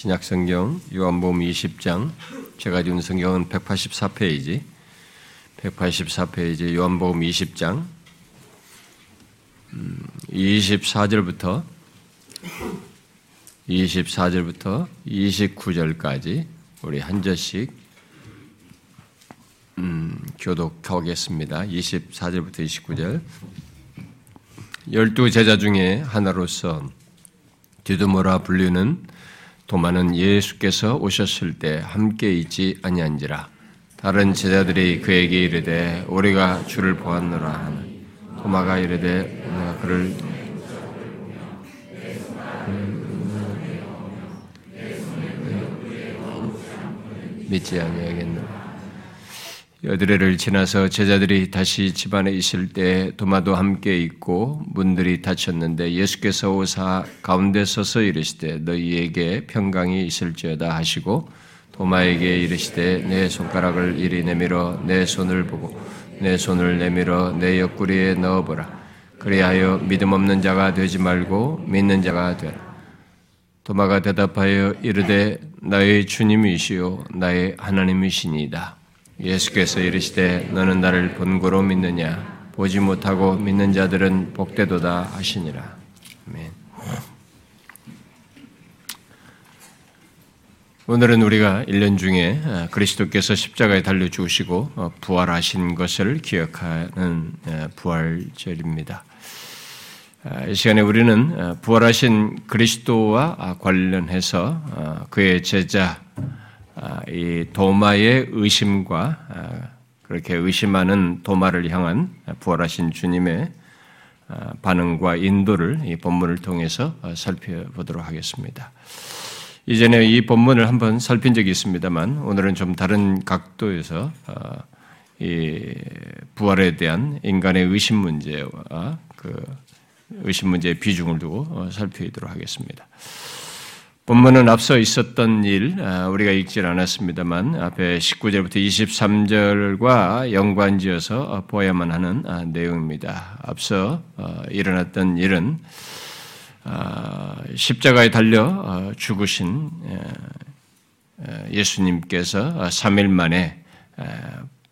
신약 성경 요한복음 20장 제가 지은 성경은 184페이지 184페이지 요한복음 20장 24절부터 24절부터 29절까지 우리 한 절씩 음, 교독하겠습니다. 24절부터 29절 열두 제자 중에 하나로서 디드모라 불리는 도마는 예수께서 오셨을 때 함께 있지 아니한지라. 다른 제자들이 그에게 이르되 우리가 주를 보았노라 하니 도마가 이르되 내가 그를 믿지 아니하겠노라 여드레를 지나서 제자들이 다시 집안에 있을 때 도마도 함께 있고 문들이 닫혔는데 예수께서 오사 가운데 서서 이르시되 너희에게 평강이 있을지어다 하시고 도마에게 이르시되 내 손가락을 이리 내밀어 내 손을 보고 내 손을 내밀어 내 옆구리에 넣어보라. 그리하여 믿음 없는 자가 되지 말고 믿는 자가 되라. 도마가 대답하여 이르되 나의 주님이시요 나의 하나님이시니이다 예수께서 이르시되 너는 나를 본고로 믿느냐 보지 못하고 믿는 자들은 복되도다 하시니라. 아멘. 오늘은 우리가 1년 중에 그리스도께서 십자가에 달려 죽으시고 어, 부활하신 것을 기억하는 부활절입니다. 아, 이 시간에 우리는 부활하신 그리스도와 관련해서 어, 그의 제자 아, 이 도마의 의심과 아, 그렇게 의심하는 도마를 향한 부활하신 주님의 아, 반응과 인도를 이 본문을 통해서 살펴보도록 하겠습니다. 이전에 이 본문을 한번 살핀 적이 있습니다만 오늘은 좀 다른 각도에서 이 부활에 대한 인간의 의심 문제와 그 의심 문제의 비중을 두고 어, 살펴보도록 하겠습니다. 본문은 앞서 있었던 일 아, 우리가 읽질 않았습니다만 앞에 19절부터 23절과 연관지어서 어, 보아야만 하는 아, 내용입니다. 앞서 어, 일어났던 일은 아, 십자가에 달려 죽으신 예수님께서 3일 만에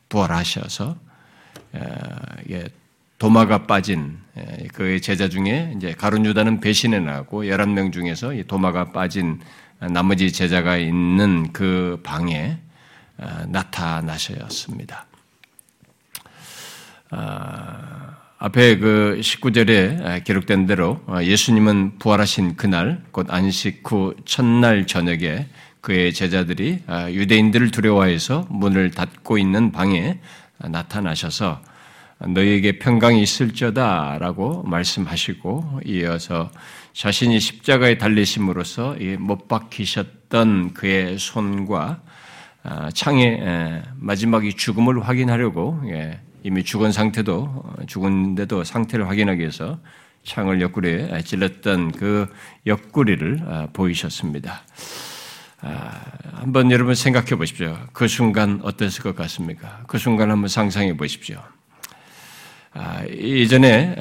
부활하셔서 도마가 빠진 그 제자 중에 이제 가룟 유다는 배신해 나고 11명 중에서 이 도마가 빠진 나머지 제자가 있는 그 방에 아, 나타나셨습니다. 아, 앞에 그 19절에 기록된 대로 예수님은 부활하신 그날 곧 안식 후 첫날 저녁에 그의 제자들이 아, 유대인들을 두려워해서 문을 닫고 있는 방에 나타나셔서 너희에게 평강이 있을저다라고 말씀하시고 이어서 자신이 십자가에 달리심으로써 못 박히셨던 그의 손과 아, 창의 마지막이 죽음을 확인하려고 예, 이미 죽은 상태도 죽은데도 상태를 확인하기 위해서 창을 옆구리에 찔렀던 그 옆구리를 아, 보이셨습니다. 아, 한번 여러분 생각해 보십시오. 그 순간 어땠을 것 같습니까? 그 순간 한번 상상해 보십시오. 아, 이전에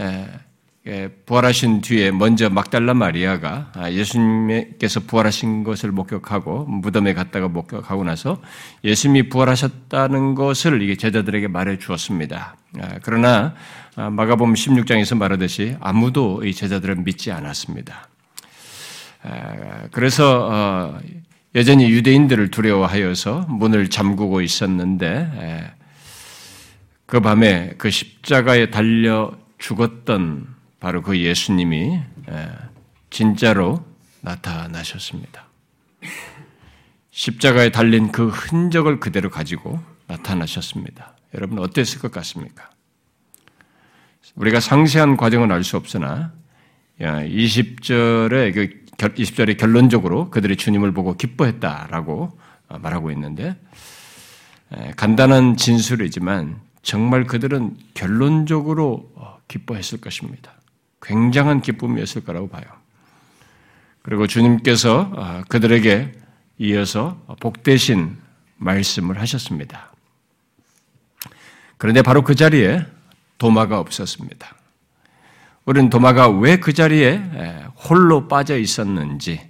부활하신 뒤에 먼저 막달라 마리아가 아, 예수님께서 부활하신 것을 목격하고 무덤에 갔다가 목격하고 나서 예수님이 부활하셨다는 것을 이게 제자들에게 말해 주었습니다. 아, 그러나 마가복음 16장에서 말하듯이 아무도 이 제자들은 믿지 않았습니다. 그래서 어, 여전히 유대인들을 두려워하여서 문을 잠그고 있었는데 그 밤에 그 십자가에 달려 죽었던 바로 그 예수님이 진짜로 나타나셨습니다. 십자가에 달린 그 흔적을 그대로 가지고 나타나셨습니다. 여러분 어땠을 것 같습니까? 우리가 상세한 과정은 알 수 없으나 20절에 20절에 결론적으로 그들이 주님을 보고 기뻐했다라고 말하고 있는데 간단한 진술이지만 정말 그들은 결론적으로 어, 기뻐했을 것입니다. 굉장한 기쁨이었을 거라고 봐요. 그리고 주님께서 어, 그들에게 이어서 복대신 말씀을 하셨습니다. 그런데 바로 그 자리에 도마가 없었습니다. 우리는 도마가 왜 그 자리에 홀로 빠져 있었는지,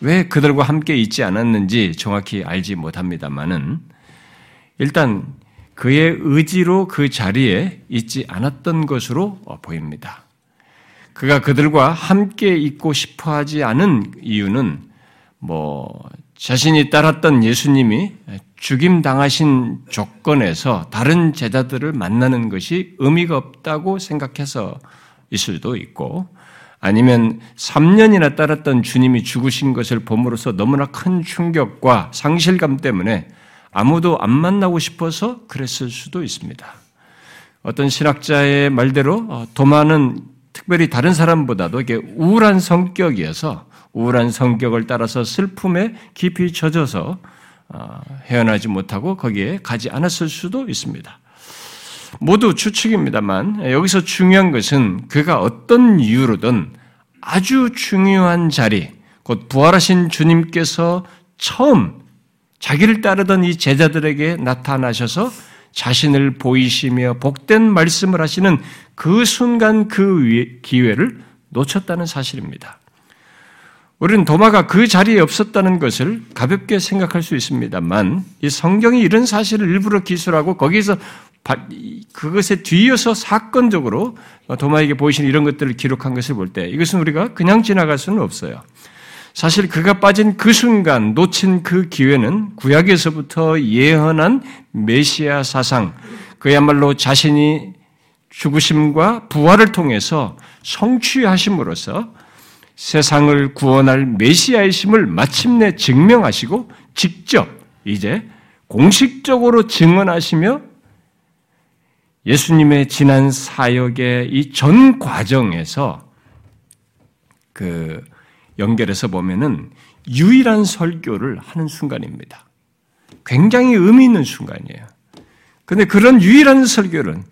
왜 그들과 함께 있지 않았는지 정확히 알지 못합니다만은 일단 그의 의지로 그 자리에 있지 않았던 것으로 보입니다. 그가 그들과 함께 있고 싶어 하지 않은 이유는 뭐 자신이 따랐던 예수님이 죽임 당하신 조건에서 다른 제자들을 만나는 것이 의미가 없다고 생각해서 있을 수도 있고 아니면 3년이나 따랐던 주님이 죽으신 것을 봄으로써 너무나 큰 충격과 상실감 때문에 아무도 안 만나고 싶어서 그랬을 수도 있습니다. 어떤 신학자의 말대로 어, 도마는 특별히 다른 사람보다도 이게 우울한 성격이어서 우울한 성격을 따라서 슬픔에 깊이 젖어서 어, 헤어나지 못하고 거기에 가지 않았을 수도 있습니다. 모두 추측입니다만 여기서 중요한 것은 그가 어떤 이유로든 아주 중요한 자리, 곧 부활하신 주님께서 처음 자기를 따르던 이 제자들에게 나타나셔서 자신을 보이시며 복된 말씀을 하시는 그 순간 그 기회를 놓쳤다는 사실입니다. 우리는 도마가 그 자리에 없었다는 것을 가볍게 생각할 수 있습니다만 이 성경이 이런 사실을 일부러 기술하고 거기서 그것에 뒤이어서 사건적으로 도마에게 보이시는 이런 것들을 기록한 것을 볼 때 이것은 우리가 그냥 지나갈 수는 없어요. 사실 그가 빠진 그 순간 놓친 그 기회는 구약에서부터 예언한 메시아 사상, 그야말로 자신이 죽으심과 부활을 통해서 성취하심으로써 세상을 구원할 메시아의 심을 마침내 증명하시고 직접 이제 공식적으로 증언하시며 예수님의 지난 사역의 이 전 과정에서 그 연결해서 보면은 유일한 설교를 하는 순간입니다. 굉장히 의미 있는 순간이에요. 근데 그런 유일한 설교는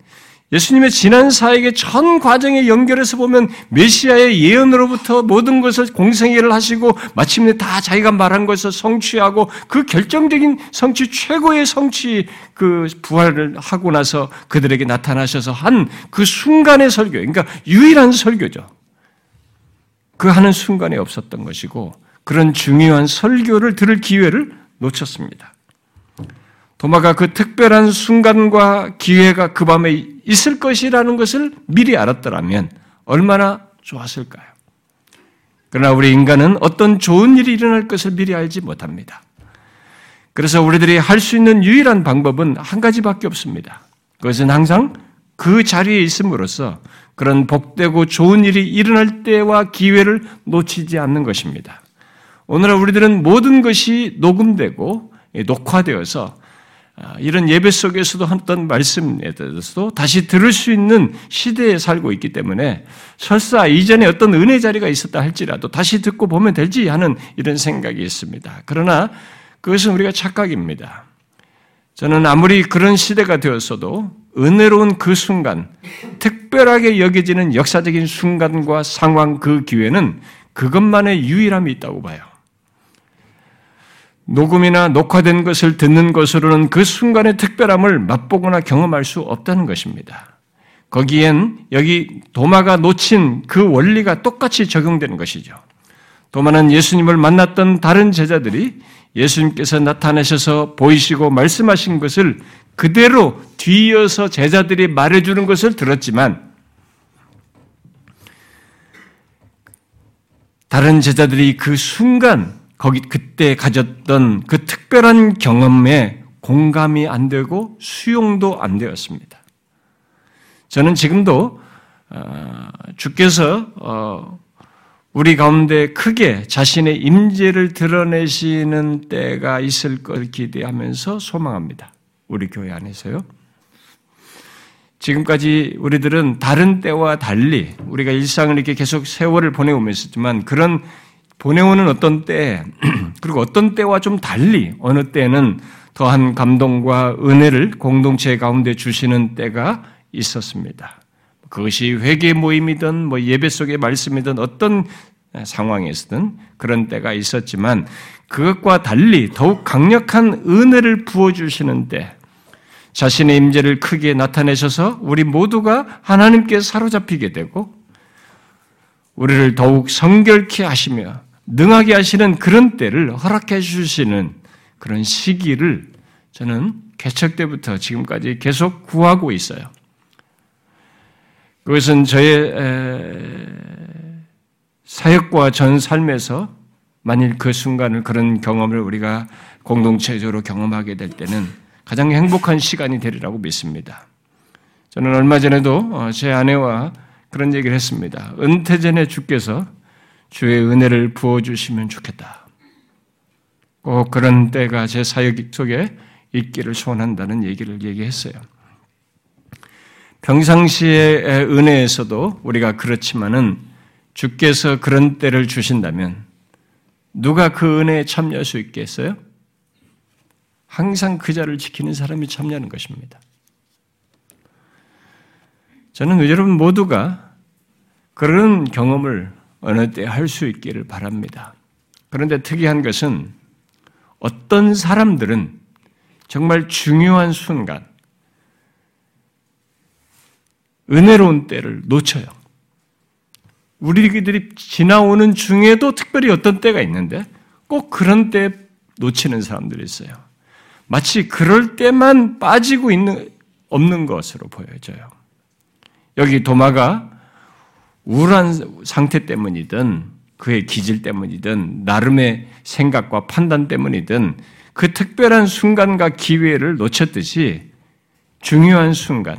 예수님의 지난 사역의 전 과정에 연결해서 보면 메시아의 예언으로부터 모든 것을 공생애를 하시고 마침내 다 자기가 말한 것을 성취하고 그 결정적인 성취 최고의 성취 그 부활을 하고 나서 그들에게 나타나셔서 한 그 순간의 설교, 그러니까 유일한 설교죠. 그 하는 순간에 없었던 것이고 그런 중요한 설교를 들을 기회를 놓쳤습니다. 도마가 그 특별한 순간과 기회가 그 밤에 있을 것이라는 것을 미리 알았더라면 얼마나 좋았을까요? 그러나 우리 인간은 어떤 좋은 일이 일어날 것을 미리 알지 못합니다. 그래서 우리들이 할 수 있는 유일한 방법은 한 가지밖에 없습니다. 그것은 항상 그 자리에 있음으로써 그런 복되고 좋은 일이 일어날 때와 기회를 놓치지 않는 것입니다. 오늘 우리들은 모든 것이 녹음되고 녹화되어서 아, 이런 예배 속에서도 했던 말씀에 대해서도 다시 들을 수 있는 시대에 살고 있기 때문에 설사 이전에 어떤 은혜 자리가 있었다 할지라도 다시 듣고 보면 되지 하는 이런 생각이 있습니다. 그러나 그것은 우리가 착각입니다. 저는 아무리 그런 시대가 되었어도 은혜로운 그 순간, 특별하게 여겨지는 역사적인 순간과 상황 그 기회는 그것만의 유일함이 있다고 봐요. 녹음이나 녹화된 것을 듣는 것으로는 그 순간의 특별함을 맛보거나 경험할 수 없다는 것입니다. 거기엔 여기 도마가 놓친 그 원리가 똑같이 적용되는 것이죠. 도마는 예수님을 만났던 다른 제자들이 예수님께서 나타나셔서 보이시고 말씀하신 것을 그대로 뒤이어서 제자들이 말해주는 것을 들었지만 다른 제자들이 그 순간 거기 그때 가졌던 그 특별한 경험에 공감이 안 되고 수용도 안 되었습니다. 저는 지금도 어, 주께서 어, 우리 가운데 크게 자신의 임재를 드러내시는 때가 있을 걸 기대하면서 소망합니다. 우리 교회 안에서요. 지금까지 우리들은 다른 때와 달리 우리가 일상을 이렇게 계속 세월을 보내오면서지만 그런 보내오는 어떤 때, 그리고 어떤 때와 좀 달리 어느 때는 더한 감동과 은혜를 공동체 가운데 주시는 때가 있었습니다. 그것이 회개 모임이든 뭐 예배 속의 말씀이든 어떤 상황에서든 그런 때가 있었지만 그것과 달리 더욱 강력한 은혜를 부어 주시는 때 자신의 임재를 크게 나타내셔서 우리 모두가 하나님께 사로잡히게 되고 우리를 더욱 성결케 하시며 능하게 하시는 그런 때를 허락해 주시는 그런 시기를 저는 개척 때부터 지금까지 계속 구하고 있어요. 그것은 저의 사역과 전 삶에서 만일 그 순간을 그런 경험을 우리가 공동체적으로 경험하게 될 때는 가장 행복한 시간이 되리라고 믿습니다. 저는 얼마 전에도 어, 제 아내와 그런 얘기를 했습니다. 은퇴 전에 주께서 주의 은혜를 부어주시면 좋겠다. 꼭 그런 때가 제 사역 속에 있기를 소원한다는 얘기를 얘기했어요. 평상시의 은혜에서도 우리가 그렇지만은 주께서 그런 때를 주신다면 누가 그 은혜에 참여할 수 있겠어요? 항상 그 자를 지키는 사람이 참여하는 것입니다. 저는 여러분 모두가 그런 경험을 어느 때 할 수 있기를 바랍니다. 그런데 특이한 것은 어떤 사람들은 정말 중요한 순간, 은혜로운 때를 놓쳐요. 우리들이 지나오는 중에도 특별히 어떤 때가 있는데 꼭 그런 때 놓치는 사람들이 있어요. 마치 그럴 때만 빠지고 있는, 없는 것으로 보여져요. 여기 도마가 우울한 상태 때문이든 그의 기질 때문이든 나름의 생각과 판단 때문이든 그 특별한 순간과 기회를 놓쳤듯이 중요한 순간,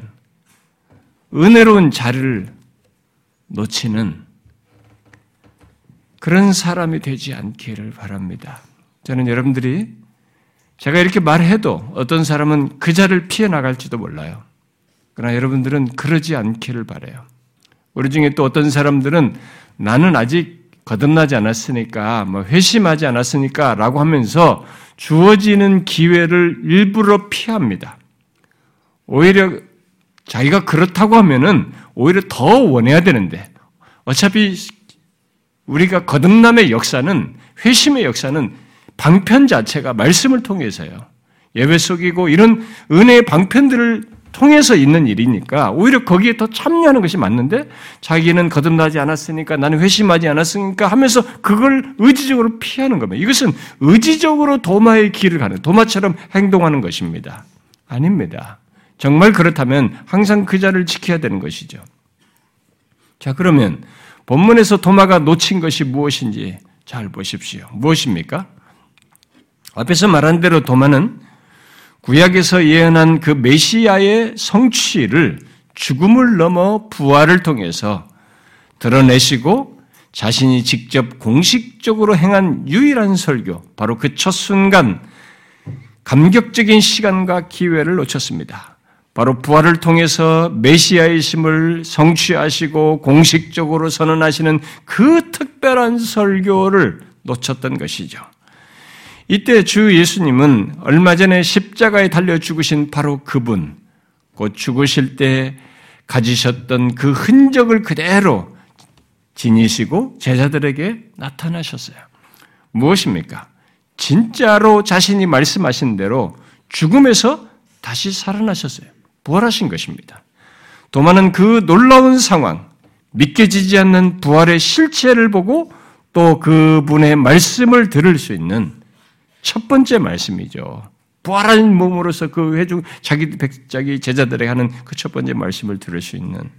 은혜로운 자리를 놓치는 그런 사람이 되지 않기를 바랍니다. 저는 여러분들이 제가 이렇게 말해도 어떤 사람은 그 자를 피해 나갈지도 몰라요. 그러나 여러분들은 그러지 않기를 바래요. 우리 중에 또 어떤 사람들은 나는 아직 거듭나지 않았으니까, 뭐 회심하지 않았으니까 라고 하면서 주어지는 기회를 일부러 피합니다. 오히려 자기가 그렇다고 하면은 오히려 더 원해야 되는데 어차피 우리가 거듭남의 역사는 회심의 역사는 방편 자체가 말씀을 통해서요. 예배 속이고 이런 은혜의 방편들을 통해서 있는 일이니까 오히려 거기에 더 참여하는 것이 맞는데 자기는 거듭나지 않았으니까 나는 회심하지 않았으니까 하면서 그걸 의지적으로 피하는 겁니다. 이것은 의지적으로 도마의 길을 가는 도마처럼 행동하는 것입니다. 아닙니다. 정말 그렇다면 항상 그 자를 지켜야 되는 것이죠. 자, 그러면 본문에서 도마가 놓친 것이 무엇인지 잘 보십시오. 무엇입니까? 앞에서 말한 대로 도마는 구약에서 예언한 그 메시아의 성취를 죽음을 넘어 부활을 통해서 드러내시고 자신이 직접 공식적으로 행한 유일한 설교, 바로 그 첫 순간 감격적인 시간과 기회를 놓쳤습니다. 바로 부활을 통해서 메시아의 심을 성취하시고 공식적으로 선언하시는 그 특별한 설교를 놓쳤던 것이죠. 이때 주 예수님은 얼마 전에 십자가에 달려 죽으신 바로 그분, 곧 죽으실 때 가지셨던 그 흔적을 그대로 지니시고 제자들에게 나타나셨어요. 무엇입니까? 진짜로 자신이 말씀하신 대로 죽음에서 다시 살아나셨어요. 부활하신 것입니다. 도마는 그 놀라운 상황, 믿겨지지 않는 부활의 실체를 보고 또 그분의 말씀을 들을 수 있는 첫 번째 말씀이죠. 부활한 몸으로서 그 회중 자기 백자기 제자들에게 하는 그 첫 번째 말씀을 들을 수 있는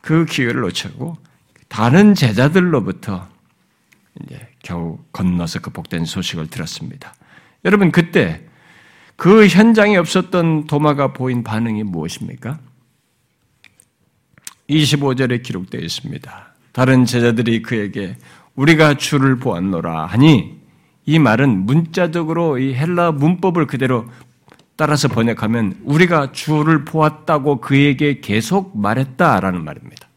그 기회를 놓치고 다른 제자들로부터 이제 겨우 건너서 그 복된 소식을 들었습니다. 여러분 그때 그 현장에 없었던 도마가 보인 반응이 무엇입니까? 25절에 기록되어 있습니다. 다른 제자들이 그에게 우리가 주를 보았노라 하니 이 말은 문자적으로 이 헬라 문법을 그대로 따라서 번역하면 우리가 주를 보았다고 그에게 계속 말했다라는 말입니다.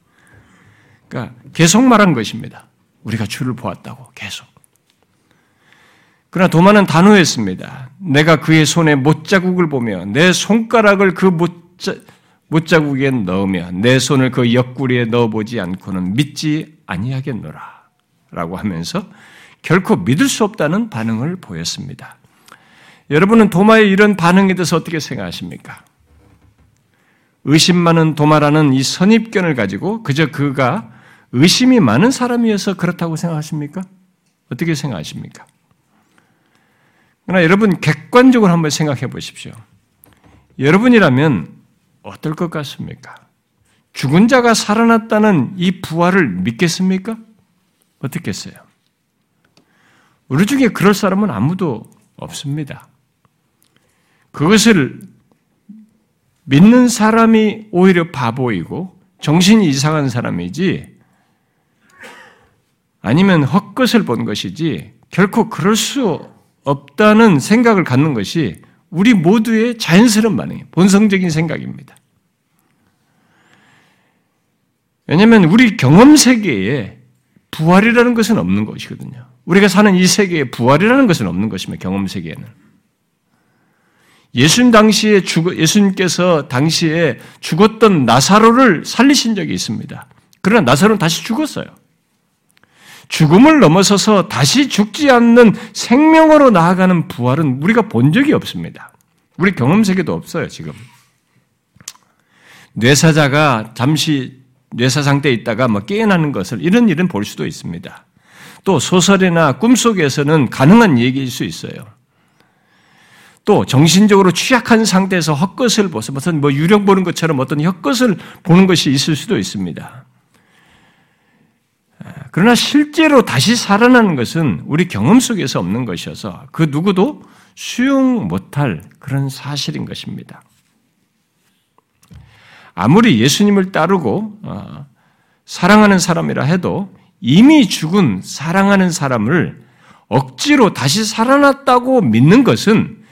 그러니까 계속 말한 것입니다. 우리가 주를 보았다고 계속. 그러나 도마는 단호했습니다. 내가 그의 손에 못자국을 보며 내 손가락을 그 못자, 못자국에 넣으며 내 손을 그 옆구리에 넣어보지 않고는 믿지 아니하겠노라. 라고 하면서 결코 믿을 수 없다는 반응을 보였습니다. 여러분은 도마의 이런 반응에 대해서 어떻게 생각하십니까? 의심 많은 도마라는 이 선입견을 가지고 그저 그가 의심이 많은 사람이어서 그렇다고 생각하십니까? 어떻게 생각하십니까? 그러나 여러분 객관적으로 한번 생각해 보십시오. 여러분이라면 어떨 것 같습니까? 죽은 자가 살아났다는 이 부활을 믿겠습니까? 어떻겠어요? 우리 중에 그럴 사람은 아무도 없습니다. 그것을 믿는 사람이 오히려 바보이고 정신이 이상한 사람이지 아니면 헛것을 본 것이지 결코 그럴 수 없다는 생각을 갖는 것이 우리 모두의 자연스러운 반응이에요. 본성적인 생각입니다. 왜냐하면 우리 경험 세계에 부활이라는 것은 없는 것이거든요. 우리가 사는 이 세계에 부활이라는 것은 없는 것입니다. 경험 세계에는. 예수님 당시에 죽 예수님께서 당시에 죽었던 나사로를 살리신 적이 있습니다. 그러나 나사로는 다시 죽었어요. 죽음을 넘어서서 다시 죽지 않는 생명으로 나아가는 부활은 우리가 본 적이 없습니다. 우리 경험 세계도 없어요, 지금. 뇌사자가 잠시 뇌사 상태에 있다가 뭐 깨어나는 것을 이런 일은 볼 수도 있습니다. 또 소설이나 꿈속에서는 가능한 얘기일 수 있어요. 또 정신적으로 취약한 상태에서 헛것을 보서 무슨 뭐 유령 보는 것처럼 어떤 헛것을 보는 것이 있을 수도 있습니다. 그러나 실제로 다시 살아나는 것은 우리 경험 속에서 없는 것이어서 그 누구도 수용 못할 그런 사실인 것입니다. 아무리 예수님을 따르고 어, 사랑하는 사람이라 해도 이미 죽은 사랑하는 사람을 억지로 다시 살아났다고 믿는 것은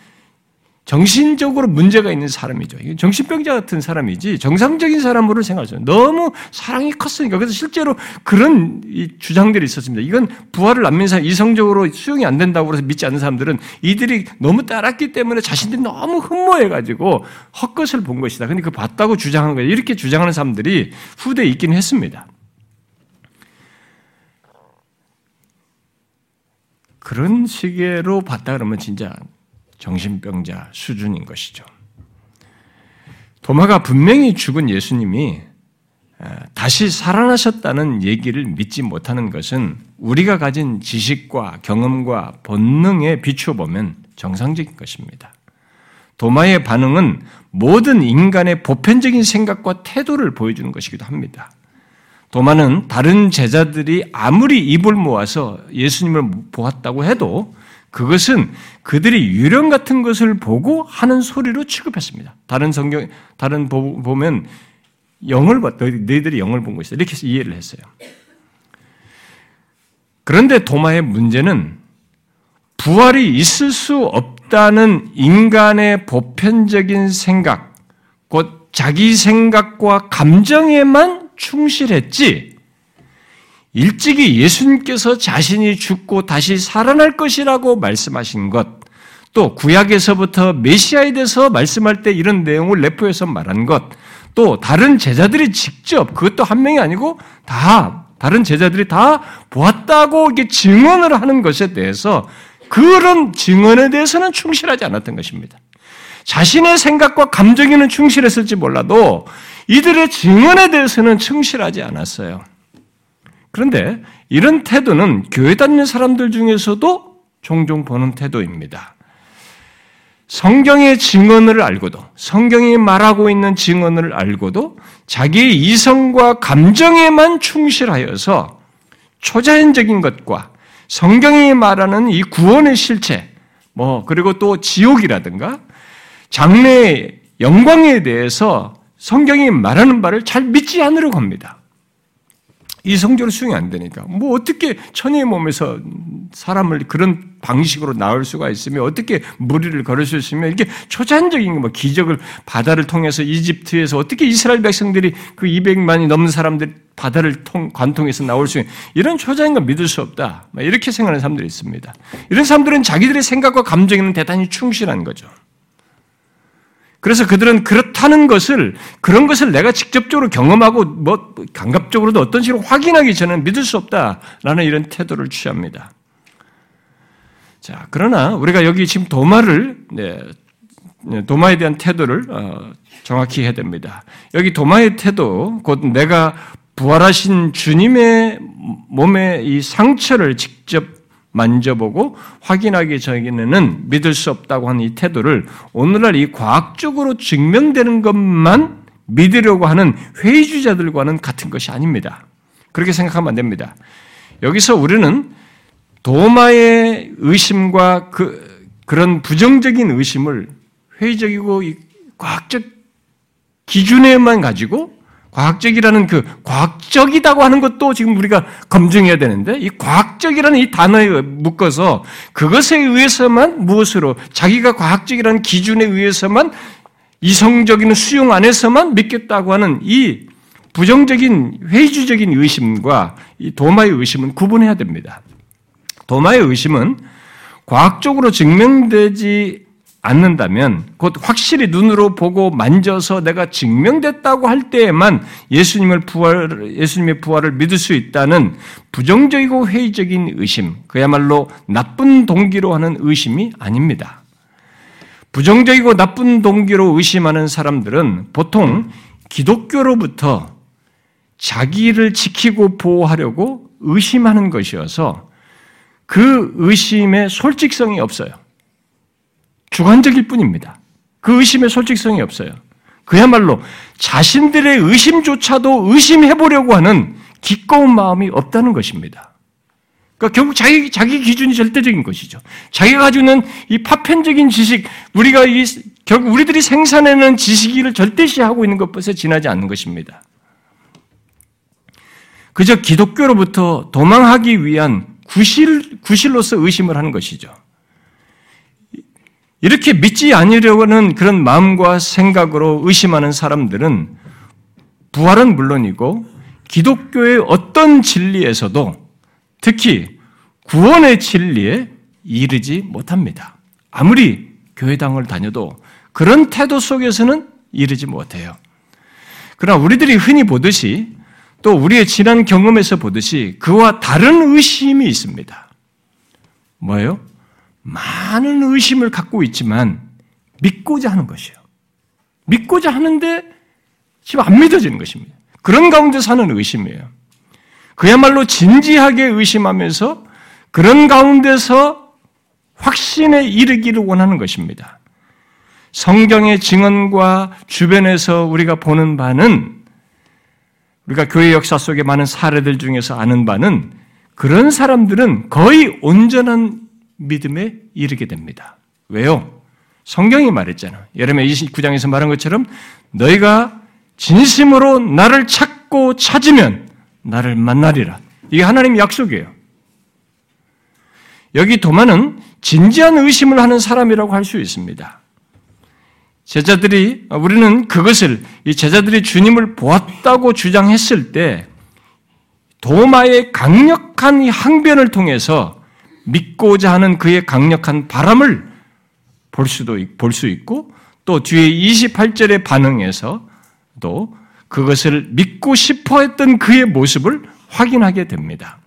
정신적으로 문제가 있는 사람이죠. 정신병자 같은 사람이지 정상적인 사람으로 생각하죠. 너무 사랑이 컸으니까. 그래서 실제로 그런 주장들이 있었습니다. 이건 부활을 사람, 이성적으로 수용이 안 된다고 해서 믿지 않는 사람들은 이들이 너무 따랐기 때문에 자신들이 너무 흠모해가지고 헛것을 본 것이다. 근데 그 봤다고 주장한 거예요. 이렇게 주장하는 사람들이 후대에 있긴 했습니다. 그런 시계로 봤다 그러면 진짜 정신병자 수준인 것이죠. 도마가 분명히 죽은 예수님이 다시 살아나셨다는 얘기를 믿지 못하는 것은 우리가 가진 지식과 경험과 본능에 비추어 보면 정상적인 것입니다. 도마의 반응은 모든 인간의 보편적인 생각과 태도를 보여주는 것이기도 합니다. 도마는 다른 제자들이 아무리 입을 모아서 예수님을 보았다고 해도 그것은 그들이 유령 같은 것을 보고 하는 소리로 취급했습니다. 다른 성경, 다른 보면 영을 봤, 너희들이 영을 본 것이다. 이렇게 이해를 했어요. 그런데 도마의 문제는 부활이 있을 수 없다는 인간의 보편적인 생각, 곧 자기 생각과 감정에만 충실했지, 일찍이 예수님께서 자신이 죽고 다시 살아날 것이라고 말씀하신 것, 또 구약에서부터 메시아에 대해서 말씀할 때 이런 내용을 내포해서 말한 것, 또 다른 제자들이 직접 그것도 한 명이 아니고 다 다른 제자들이 다 보았다고 이게 증언을 하는 것에 대해서 그런 증언에 대해서는 충실하지 않았던 것입니다. 자신의 생각과 감정에는 충실했을지 몰라도 이들의 증언에 대해서는 충실하지 않았어요. 그런데 이런 태도는 교회 다니는 사람들 중에서도 종종 보는 태도입니다. 성경의 증언을 알고도, 성경이 말하고 있는 증언을 알고도 자기의 이성과 감정에만 충실하여서 초자연적인 것과 성경이 말하는 이 구원의 실체, 뭐, 그리고 또 지옥이라든가 장래의 영광에 대해서 성경이 말하는 바를 잘 믿지 않으려고 합니다. 이성적으로 수용이 안 되니까. 뭐 어떻게 천의 몸에서 사람을 그런 방식으로 나올 수가 있으며 어떻게 무리를 걸을 수 있으며 이렇게 초자연적인 뭐 기적을 바다를 통해서 이집트에서 어떻게 이스라엘 백성들이 그 200만이 넘는 사람들 바다를 통, 관통해서 나올 수 있는 이런 초자연과 믿을 수 없다. 이렇게 생각하는 사람들이 있습니다. 이런 사람들은 자기들의 생각과 감정에는 대단히 충실한 거죠. 그래서 그들은 그렇다는 것을 그런 것을 내가 직접적으로 경험하고 뭐 감각적으로도 어떤 식으로 확인하기 전에 믿을 수 없다라는 이런 태도를 취합니다. 자, 그러나 우리가 여기 지금 도마를 네, 네 도마에 대한 태도를 어, 정확히 해야 됩니다. 여기 도마의 태도, 곧 내가 부활하신 주님의 몸의 이 상처를 직접 만져보고 확인하기 전에는 믿을 수 없다고 하는 이 태도를 오늘날 이 과학적으로 증명되는 것만 믿으려고 하는 회의주자들과는 같은 것이 아닙니다. 그렇게 생각하면 안 됩니다. 여기서 우리는 도마의 의심과 그, 그런 부정적인 의심을 회의적이고 과학적 기준에만 가지고 과학적이라는 그 과학적이다고 하는 것도 지금 우리가 검증해야 되는데 이 과학적이라는 이 단어에 묶어서 그것에 의해서만 무엇으로 자기가 과학적이라는 기준에 의해서만 이성적인 수용 안에서만 믿겠다고 하는 이 부정적인 회의주적인 의심과 이 도마의 의심은 구분해야 됩니다. 도마의 의심은 과학적으로 증명되지 않는다면 곧 확실히 눈으로 보고 만져서 내가 증명됐다고 할 때에만 예수님을 부활 예수님의 부활을 믿을 수 있다는 부정적이고 회의적인 의심, 그야말로 나쁜 동기로 하는 의심이 아닙니다. 부정적이고 나쁜 동기로 의심하는 사람들은 보통 기독교로부터 자기를 지키고 보호하려고 의심하는 것이어서 그 의심에 솔직성이 없어요. 주관적일 뿐입니다. 그 의심에 솔직성이 없어요. 그야말로 자신들의 의심조차도 의심해보려고 하는 기꺼운 마음이 없다는 것입니다. 그러니까 결국 자기, 자기 기준이 절대적인 것이죠. 자기가 가지고 있는 이 파편적인 지식, 우리가 이, 결국 우리들이 생산해내는 지식을 절대시하고 있는 것부터 지나지 않는 것입니다. 그저 기독교로부터 도망하기 위한 구실, 구실로서 의심을 하는 것이죠. 이렇게 믿지 않으려는 그런 마음과 생각으로 의심하는 사람들은 부활은 물론이고 기독교의 어떤 진리에서도 특히 구원의 진리에 이르지 못합니다. 아무리 교회당을 다녀도 그런 태도 속에서는 이르지 못해요. 그러나 우리들이 흔히 보듯이 또 우리의 지난 경험에서 보듯이 그와 다른 의심이 있습니다. 뭐예요? 많은 의심을 갖고 있지만 믿고자 하는 것이에요. 믿고자 하는데 지금 안 믿어지는 것입니다. 그런 가운데 사는 의심이에요. 그야말로 진지하게 의심하면서 그런 가운데서 확신에 이르기를 원하는 것입니다. 성경의 증언과 주변에서 우리가 보는 바는 우리가 교회 역사 속에 많은 사례들 중에서 아는 바는 그런 사람들은 거의 온전한 믿음에 이르게 됩니다. 왜요? 성경이 말했잖아. 예레미야 29장에서 말한 것처럼 너희가 진심으로 나를 찾고 찾으면 나를 만나리라. 이게 하나님의 약속이에요. 여기 도마는 진지한 의심을 하는 사람이라고 할 수 있습니다. 제자들이 우리는 그것을 이 제자들이 주님을 보았다고 주장했을 때 도마의 강력한 항변을 통해서 믿고자 하는 그의 강력한 바람을 볼 수도 볼 수 있고 또 뒤에 28절의 반응에서 또 그것을 믿고 싶어 했던 그의 모습을 확인하게 됩니다.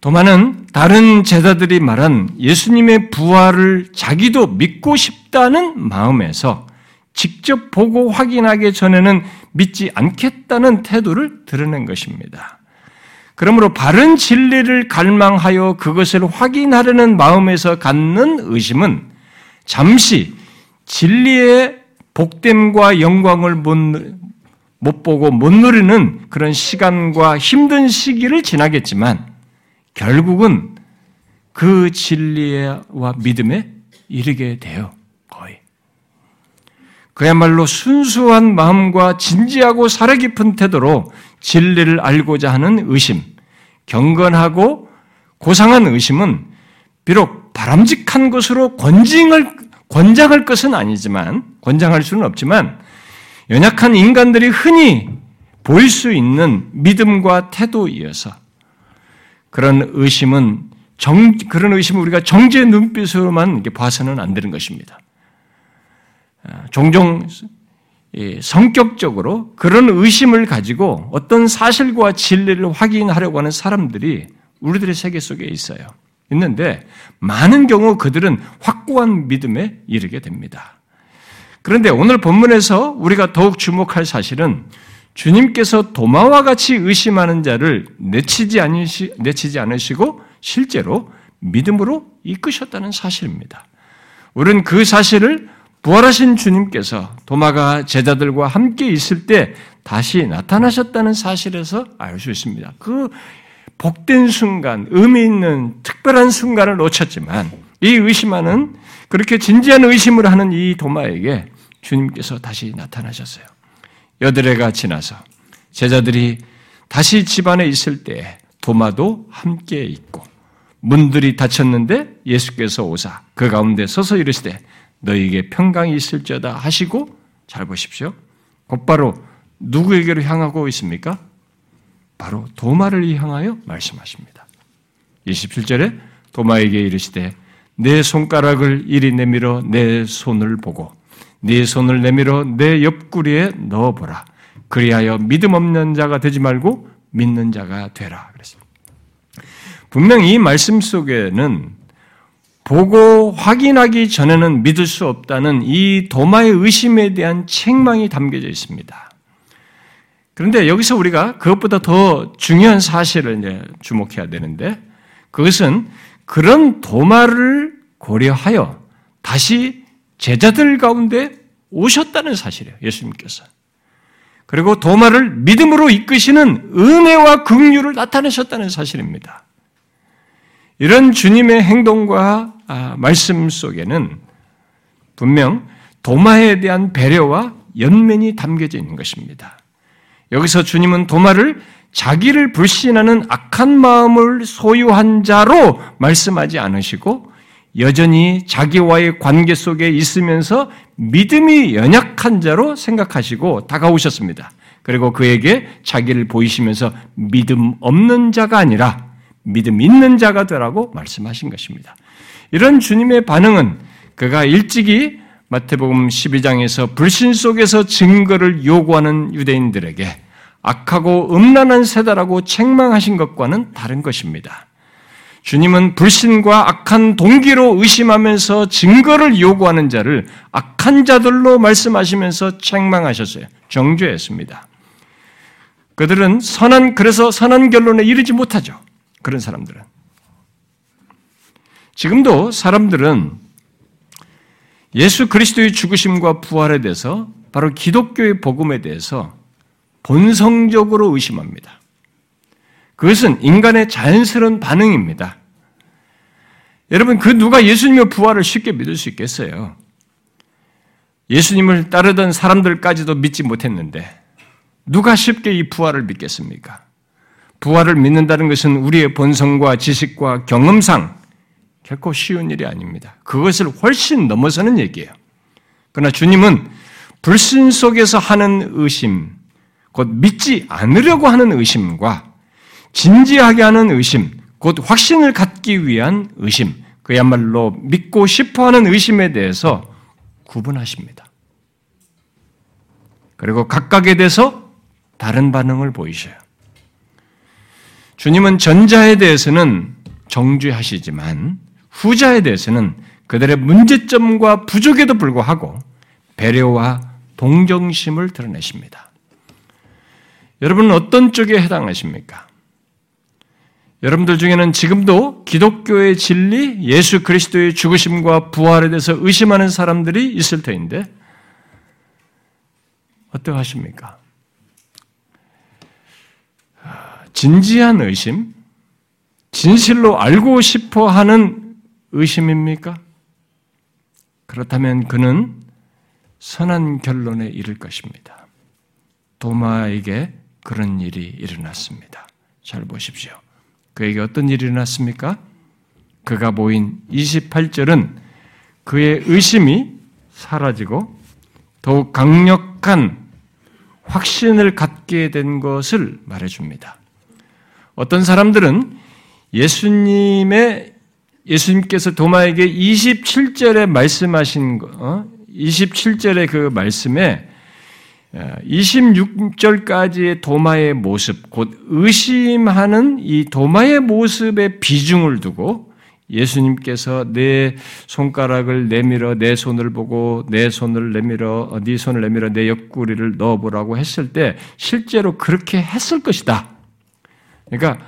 도마는 다른 제자들이 말한 예수님의 부활을 자기도 믿고 싶다는 마음에서 직접 보고 확인하기 전에는 믿지 않겠다는 태도를 드러낸 것입니다. 그러므로 바른 진리를 갈망하여 그것을 확인하려는 마음에서 갖는 의심은 잠시 진리의 복됨과 영광을 못, 못 보고 못 누리는 그런 시간과 힘든 시기를 지나겠지만 결국은 그 진리와 믿음에 이르게 돼요. 거의. 그야말로 순수한 마음과 진지하고 살아 깊은 태도로 진리를 알고자 하는 의심, 경건하고 고상한 의심은 비록 바람직한 것으로 권징을, 권장할 것은 아니지만, 권장할 수는 없지만, 연약한 인간들이 흔히 보일 수 있는 믿음과 태도이어서 그런 의심은 정, 그런 의심을 우리가 정죄 눈빛으로만 봐서는 안 되는 것입니다. 아, 종종 성격적으로 그런 의심을 가지고 어떤 사실과 진리를 확인하려고 하는 사람들이 우리들의 세계 속에 있어요. 있는데 많은 경우 그들은 확고한 믿음에 이르게 됩니다. 그런데 오늘 본문에서 우리가 더욱 주목할 사실은 주님께서 도마와 같이 의심하는 자를 내치지, 않으시, 내치지 않으시고 실제로 믿음으로 이끄셨다는 사실입니다. 우리는 그 사실을 부활하신 주님께서 도마가 제자들과 함께 있을 때 다시 나타나셨다는 사실에서 알 수 있습니다. 그 복된 순간, 의미 있는 특별한 순간을 놓쳤지만 이 의심하는 그렇게 진지한 의심을 하는 이 도마에게 주님께서 다시 나타나셨어요. 여드레가 지나서 제자들이 다시 집안에 있을 때 도마도 함께 있고 문들이 닫혔는데 예수께서 오사 그 가운데 서서 이르시되 너에게 평강이 있을지어다 하시고 잘 보십시오. 곧바로 누구에게로 향하고 있습니까? 바로 도마를 향하여 말씀하십니다. 27절에 도마에게 이르시되 내 손가락을 이리 내밀어 내 손을 보고 네 손을 내밀어 내 옆구리에 넣어보라. 그리하여 믿음 없는 자가 되지 말고 믿는 자가 되라. 그랬습니다. 분명히 이 말씀 속에는 보고 확인하기 전에는 믿을 수 없다는 이 도마의 의심에 대한 책망이 담겨져 있습니다. 그런데 여기서 우리가 그것보다 더 중요한 사실을 이제 주목해야 되는데 그것은 그런 도마를 고려하여 다시 제자들 가운데 오셨다는 사실이에요. 예수님께서. 그리고 도마를 믿음으로 이끄시는 은혜와 긍휼을 나타내셨다는 사실입니다. 이런 주님의 행동과 아, 말씀 속에는 분명 도마에 대한 배려와 연면이 담겨져 있는 것입니다. 여기서 주님은 도마를 자기를 불신하는 악한 마음을 소유한 자로 말씀하지 않으시고 여전히 자기와의 관계 속에 있으면서 믿음이 연약한 자로 생각하시고 다가오셨습니다. 그리고 그에게 자기를 보이시면서 믿음 없는 자가 아니라 믿음 있는 자가 되라고 말씀하신 것입니다. 이런 주님의 반응은 그가 일찍이 마태복음 12장에서 불신 속에서 증거를 요구하는 유대인들에게 악하고 음란한 세다라고 책망하신 것과는 다른 것입니다. 주님은 불신과 악한 동기로 의심하면서 증거를 요구하는 자를 악한 자들로 말씀하시면서 책망하셨어요. 정죄했습니다. 그들은 선한, 그래서 선한 결론에 이르지 못하죠. 그런 사람들은. 지금도 사람들은 예수 그리스도의 죽으심과 부활에 대해서 바로 기독교의 복음에 대해서 본성적으로 의심합니다. 그것은 인간의 자연스러운 반응입니다. 여러분, 그 누가 예수님의 부활을 쉽게 믿을 수 있겠어요? 예수님을 따르던 사람들까지도 믿지 못했는데, 누가 쉽게 이 부활을 믿겠습니까? 부활을 믿는다는 것은 우리의 본성과 지식과 경험상 결코 쉬운 일이 아닙니다. 그것을 훨씬 넘어서는 얘기예요. 그러나 주님은 불신 속에서 하는 의심, 곧 믿지 않으려고 하는 의심과 진지하게 하는 의심, 곧 확신을 갖기 위한 의심, 그야말로 믿고 싶어 하는 의심에 대해서 구분하십니다. 그리고 각각에 대해서 다른 반응을 보이셔요. 주님은 전자에 대해서는 정죄하시지만 후자에 대해서는 그들의 문제점과 부족에도 불구하고 배려와 동정심을 드러내십니다. 여러분은 어떤 쪽에 해당하십니까? 여러분들 중에는 지금도 기독교의 진리, 예수 그리스도의 죽으심과 부활에 대해서 의심하는 사람들이 있을 터인데, 어떠하십니까? 진지한 의심, 진실로 알고 싶어 하는 의심입니까? 그렇다면 그는 선한 결론에 이를 것입니다. 도마에게 그런 일이 일어났습니다. 잘 보십시오. 그에게 어떤 일이 일어났습니까? 그가 보인 28절은 그의 의심이 사라지고 더욱 강력한 확신을 갖게 된 것을 말해줍니다. 어떤 사람들은 예수님의 예수님께서 도마에게 27절에 말씀하신 거, 27절의 어? 그 말씀에 26절까지의 어, 도마의 모습, 곧 의심하는 이 도마의 모습에 비중을 두고 예수님께서 내 손가락을 내밀어 내 손을 보고 내 손을 내밀어 어, 네 손을 내밀어 내 옆구리를 넣어보라고 했을 때 실제로 그렇게 했을 것이다. 그러니까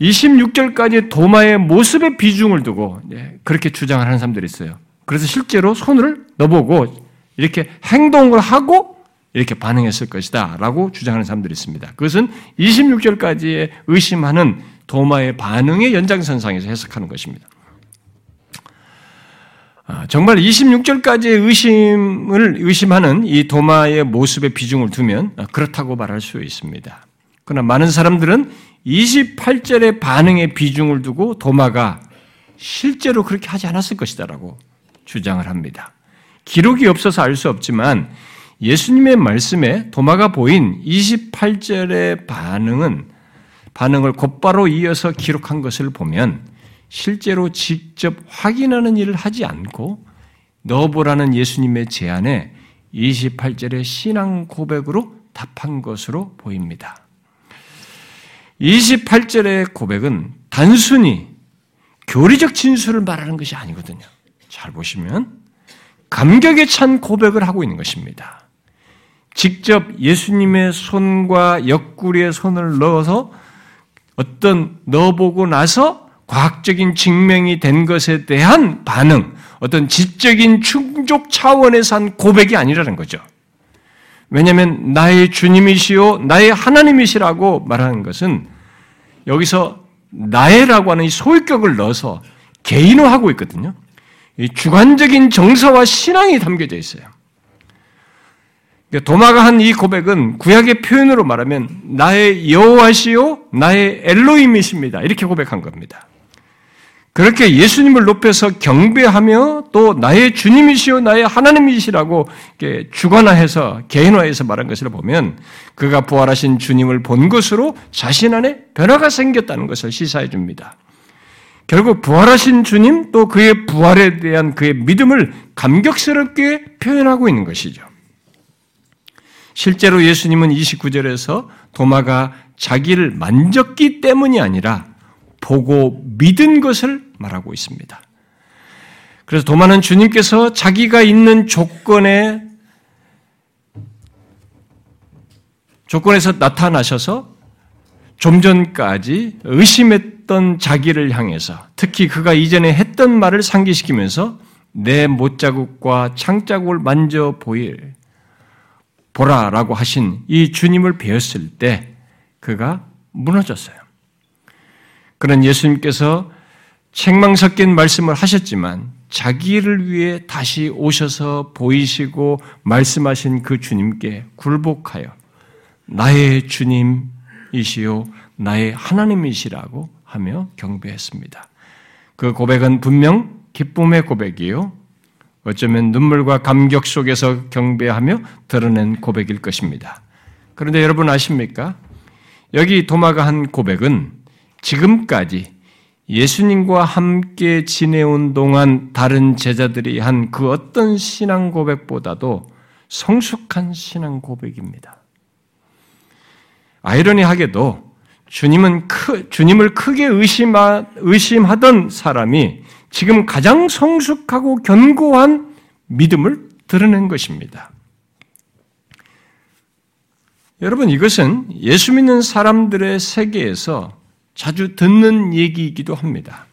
26절까지 도마의 모습의 비중을 두고 그렇게 주장을 하는 사람들이 있어요. 그래서 실제로 손을 넣어보고 이렇게 행동을 하고 이렇게 반응했을 것이다 라고 주장하는 사람들이 있습니다. 그것은 26절까지의 의심하는 도마의 반응의 연장선상에서 해석하는 것입니다. 아, 정말 26절까지의 의심을 의심하는 이 도마의 모습의 비중을 두면 그렇다고 말할 수 있습니다. 그러나 많은 사람들은 28절의 반응의 비중을 두고 도마가 실제로 그렇게 하지 않았을 것이다라고 주장을 합니다. 기록이 없어서 알 수 없지만 예수님의 말씀에 도마가 보인 28절의 반응은 반응을 곧바로 이어서 기록한 것을 보면 실제로 직접 확인하는 일을 하지 않고 넣어보라는 예수님의 제안에 28절의 신앙 고백으로 답한 것으로 보입니다. 28절의 고백은 단순히 교리적 진술을 말하는 것이 아니거든요. 잘 보시면 감격에 찬 고백을 하고 있는 것입니다. 직접 예수님의 손과 옆구리에 손을 넣어서 어떤 넣어보고 나서 과학적인 증명이 된 것에 대한 반응, 어떤 지적인 충족 차원에서 한 고백이 아니라는 거죠. 왜냐하면 나의 주님이시요, 나의 하나님이시라고 말하는 것은 여기서 나의라고 하는 이 소유격을 넣어서 개인화하고 있거든요. 주관적인 정서와 신앙이 담겨져 있어요. 그러니까 도마가 한 이 고백은 구약의 표현으로 말하면 나의 여호와시요 나의 엘로임이십니다. 이렇게 고백한 겁니다. 그렇게 예수님을 높여서 경배하며 또 나의 주님이시요 나의 하나님이시라고 주관화해서 개인화해서 말한 것을 보면 그가 부활하신 주님을 본 것으로 자신 안에 변화가 생겼다는 것을 시사해 줍니다. 결국 부활하신 주님 또 그의 부활에 대한 그의 믿음을 감격스럽게 표현하고 있는 것이죠. 실제로 예수님은 29절에서 도마가 자기를 만졌기 때문이 아니라 보고 믿은 것을 말하고 있습니다. 그래서 도마는 주님께서 자기가 있는 조건에 조건에서 나타나셔서 좀 전까지 의심했던 자기를 향해서 특히 그가 이전에 했던 말을 상기시키면서 내 못자국과 창자국을 만져 보일 보라라고 하신 이 주님을 배웠을 때 그가 무너졌어요. 그런 예수님께서 책망 섞인 말씀을 하셨지만 자기를 위해 다시 오셔서 보이시고 말씀하신 그 주님께 굴복하여 나의 주님이시요 나의 하나님이시라고 하며 경배했습니다. 그 고백은 분명 기쁨의 고백이요. 어쩌면 눈물과 감격 속에서 경배하며 드러낸 고백일 것입니다. 그런데 여러분 아십니까? 여기 도마가 한 고백은 지금까지 예수님과 함께 지내온 동안 다른 제자들이 한 그 어떤 신앙 고백보다도 성숙한 신앙 고백입니다. 아이러니하게도 주님은 크, 주님을 크게 의심하, 의심하던 사람이 지금 가장 성숙하고 견고한 믿음을 드러낸 것입니다. 여러분, 이것은 예수 믿는 사람들의 세계에서 자주 듣는 얘기이기도 합니다.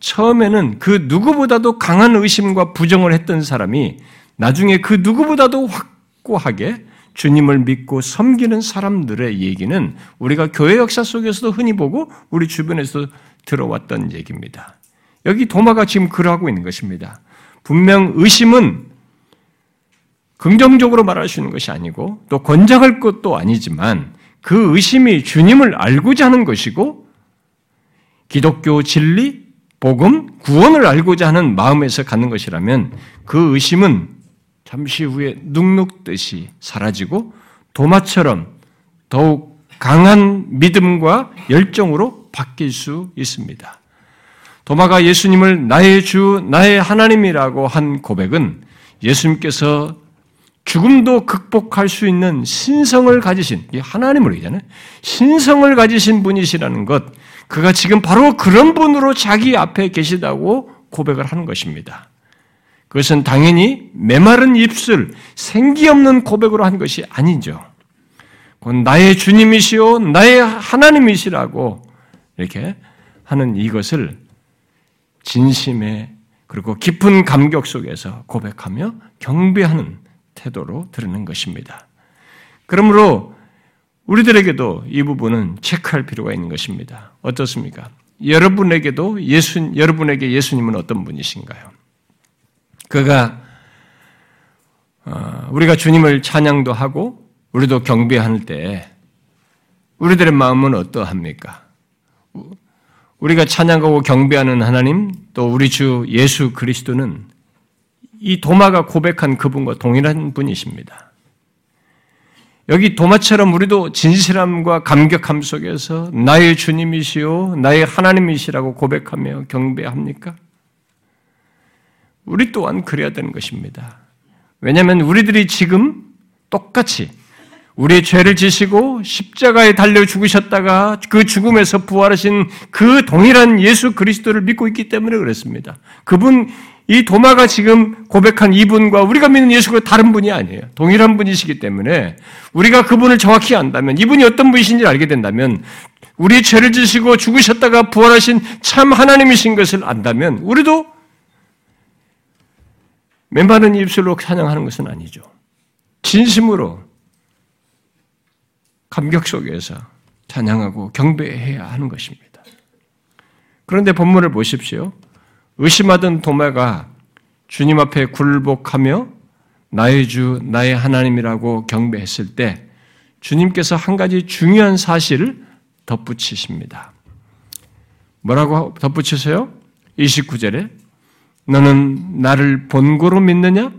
처음에는 그 누구보다도 강한 의심과 부정을 했던 사람이 나중에 그 누구보다도 확고하게 주님을 믿고 섬기는 사람들의 얘기는 우리가 교회 역사 속에서도 흔히 보고 우리 주변에서 들어왔던 얘기입니다. 여기 도마가 지금 그러하고 있는 것입니다. 분명 의심은 긍정적으로 말할 수 있는 것이 아니고 또 권장할 것도 아니지만 그 의심이 주님을 알고자 하는 것이고 기독교 진리, 복음, 구원을 알고자 하는 마음에서 갖는 것이라면 그 의심은 잠시 후에 눅눅듯이 사라지고 도마처럼 더욱 강한 믿음과 열정으로 바뀔 수 있습니다. 도마가 예수님을 나의 주, 나의 하나님이라고 한 고백은 예수님께서 죽음도 극복할 수 있는 신성을 가지신, 하나님으로 얘기잖아요. 신성을 가지신 분이시라는 것, 그가 지금 바로 그런 분으로 자기 앞에 계시다고 고백을 하는 것입니다. 그것은 당연히 메마른 입술, 생기 없는 고백으로 한 것이 아니죠. 곧 나의 주님이시오, 나의 하나님이시라고 이렇게 하는 이것을 진심의 그리고 깊은 감격 속에서 고백하며 경배하는 태도로 드리는 것입니다. 그러므로 우리들에게도 이 부분은 체크할 필요가 있는 것입니다. 어떻습니까? 여러분에게도 예수, 여러분에게 예수님은 어떤 분이신가요? 그가, 어, 우리가 주님을 찬양도 하고, 우리도 경배할 때, 우리들의 마음은 어떠합니까? 우리가 찬양하고 경배하는 하나님, 또 우리 주 예수 그리스도는 이 도마가 고백한 그분과 동일한 분이십니다. 여기 도마처럼 우리도 진실함과 감격함 속에서 나의 주님이시요, 나의 하나님이시라고 고백하며 경배합니까? 우리 또한 그래야 되는 것입니다. 왜냐하면 우리들이 지금 똑같이 우리의 죄를 지시고 십자가에 달려 죽으셨다가 그 죽음에서 부활하신 그 동일한 예수 그리스도를 믿고 있기 때문에 그렇습니다. 그분 이 도마가 지금 고백한 이분과 우리가 믿는 예수가 다른 분이 아니에요. 동일한 분이시기 때문에 우리가 그분을 정확히 안다면 이분이 어떤 분이신지 알게 된다면 우리의 죄를 지시고 죽으셨다가 부활하신 참 하나님이신 것을 안다면 우리도 맨바른 입술로 찬양하는 것은 아니죠. 진심으로 감격 속에서 찬양하고 경배해야 하는 것입니다. 그런데 본문을 보십시오. 의심하던 도마가 주님 앞에 굴복하며 나의 주, 나의 하나님이라고 경배했을 때 주님께서 한 가지 중요한 사실을 덧붙이십니다. 뭐라고 덧붙이세요? 29절에 너는 나를 본고로 믿느냐?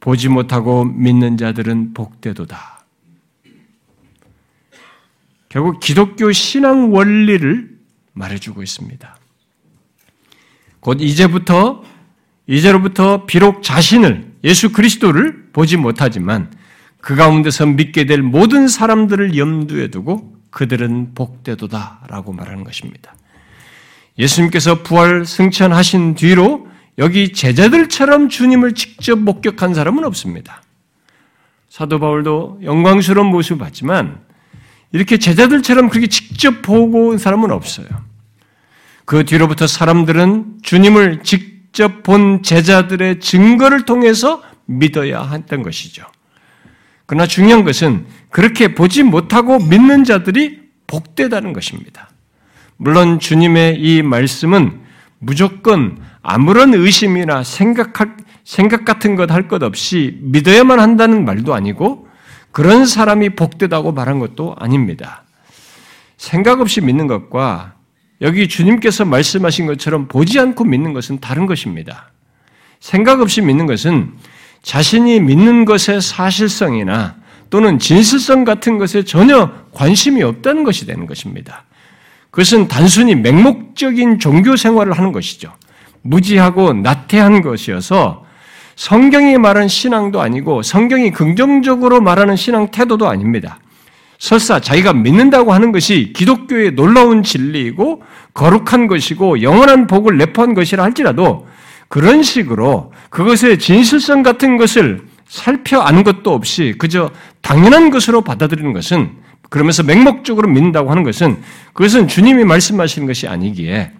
보지 못하고 믿는 자들은 복되도다. 결국 기독교 신앙 원리를 말해주고 있습니다. 곧 이제부터 이제로부터 비록 자신을 예수 그리스도를 보지 못하지만 그 가운데서 믿게 될 모든 사람들을 염두에 두고 그들은 복되도다라고 말하는 것입니다. 예수님께서 부활 승천하신 뒤로 여기 제자들처럼 주님을 직접 목격한 사람은 없습니다. 사도 바울도 영광스러운 모습을 봤지만 이렇게 제자들처럼 그렇게 직접 보고 온 사람은 없어요. 그 뒤로부터 사람들은 주님을 직접 본 제자들의 증거를 통해서 믿어야 했던 것이죠. 그러나 중요한 것은 그렇게 보지 못하고 믿는 자들이 복되다는 것입니다. 물론 주님의 이 말씀은 무조건 아무런 의심이나 생각, 생각 같은 것 할 것 없이 믿어야만 한다는 말도 아니고 그런 사람이 복되다고 말한 것도 아닙니다. 생각 없이 믿는 것과 여기 주님께서 말씀하신 것처럼 보지 않고 믿는 것은 다른 것입니다. 생각 없이 믿는 것은 자신이 믿는 것의 사실성이나 또는 진실성 같은 것에 전혀 관심이 없다는 것이 되는 것입니다. 그것은 단순히 맹목적인 종교 생활을 하는 것이죠. 무지하고 나태한 것이어서 성경이 말한 신앙도 아니고 성경이 긍정적으로 말하는 신앙 태도도 아닙니다. 설사 자기가 믿는다고 하는 것이 기독교의 놀라운 진리이고 거룩한 것이고 영원한 복을 내포한 것이라 할지라도 그런 식으로 그것의 진실성 같은 것을 살펴 아는 것도 없이 그저 당연한 것으로 받아들이는 것은 그러면서 맹목적으로 믿는다고 하는 것은 그것은 주님이 말씀하시는 것이 아니기에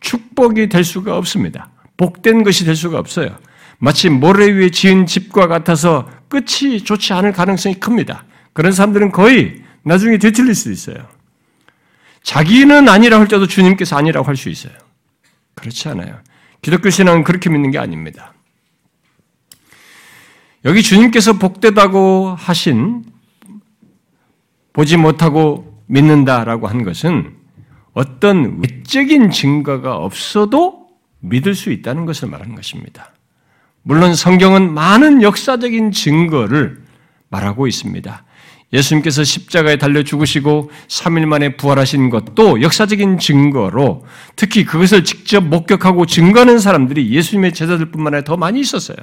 축복이 될 수가 없습니다. 복된 것이 될 수가 없어요. 마치 모래 위에 지은 집과 같아서 끝이 좋지 않을 가능성이 큽니다. 그런 사람들은 거의 나중에 뒤틀릴 수 있어요. 자기는 아니라 할때도 주님께서 아니라고 할 수 있어요. 그렇지 않아요. 기독교 신앙은 그렇게 믿는 게 아닙니다. 여기 주님께서 복되다고 하신 보지 못하고 믿는다라고 한 것은 어떤 외적인 증거가 없어도 믿을 수 있다는 것을 말하는 것입니다. 물론 성경은 많은 역사적인 증거를 말하고 있습니다. 예수님께서 십자가에 달려 죽으시고 3일 만에 부활하신 것도 역사적인 증거로 특히 그것을 직접 목격하고 증거하는 사람들이 예수님의 제자들뿐만 아니라 더 많이 있었어요.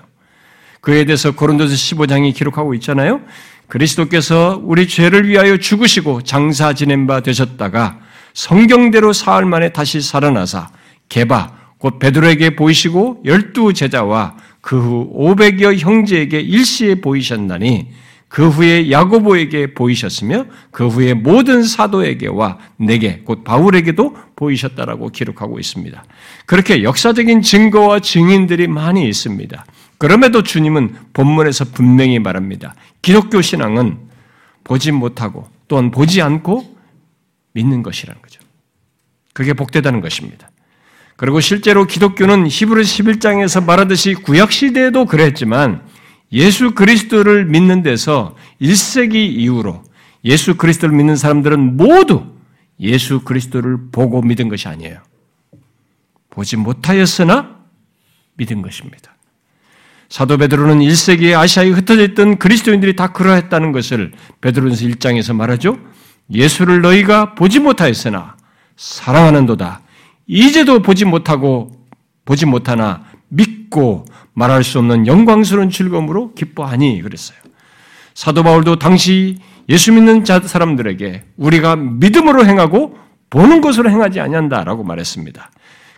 그에 대해서 고린도서 15장이 기록하고 있잖아요. 그리스도께서 우리 죄를 위하여 죽으시고 장사 지낸 바 되셨다가 성경대로 사흘 만에 다시 살아나사 개바 곧 베드로에게 보이시고 열두 제자와 그 후 500여 형제에게 일시에 보이셨나니 그 후에 야고보에게 보이셨으며 그 후에 모든 사도에게와 내게 곧 바울에게도 보이셨다라고 기록하고 있습니다. 그렇게 역사적인 증거와 증인들이 많이 있습니다. 그럼에도 주님은 본문에서 분명히 말합니다. 기독교 신앙은 보지 못하고 또한 보지 않고 믿는 것이라는 거죠. 그게 복되다는 것입니다. 그리고 실제로 기독교는 히브리 11장에서 말하듯이 구약 시대에도 그랬지만 예수 그리스도를 믿는 데서 1세기 이후로 예수 그리스도를 믿는 사람들은 모두 예수 그리스도를 보고 믿은 것이 아니에요. 보지 못하였으나 믿은 것입니다. 사도 베드로는 1세기에 아시아에 흩어져 있던 그리스도인들이 다 그러했다는 것을 베드로전서 1장에서 말하죠. 예수를 너희가 보지 못하였으나 사랑하는도다. 이제도 보지 못하고 보지 못하나 믿고 말할 수 없는 영광스러운 즐거움으로 기뻐하니 그랬어요. 사도 바울도 당시 예수 믿는 자 사람들에게 우리가 믿음으로 행하고 보는 것으로 행하지 아니한다라고 말했습니다.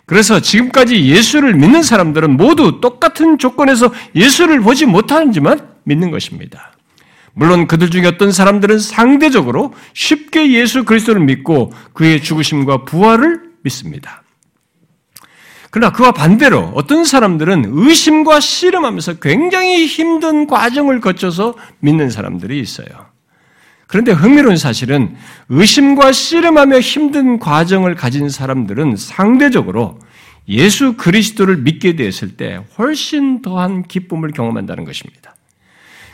그래서 지금까지 예수를 믿는 사람들은 모두 똑같은 조건에서 예수를 보지 못하는지만 믿는 것입니다. 물론 그들 중에 어떤 사람들은 상대적으로 쉽게 예수 그리스도를 믿고 그의 죽으심과 부활을 믿습니다. 그러나 그와 반대로 어떤 사람들은 의심과 씨름하면서 굉장히 힘든 과정을 거쳐서 믿는 사람들이 있어요. 그런데 흥미로운 사실은 의심과 씨름하며 힘든 과정을 가진 사람들은 상대적으로 예수 그리스도를 믿게 되었을 때 훨씬 더한 기쁨을 경험한다는 것입니다.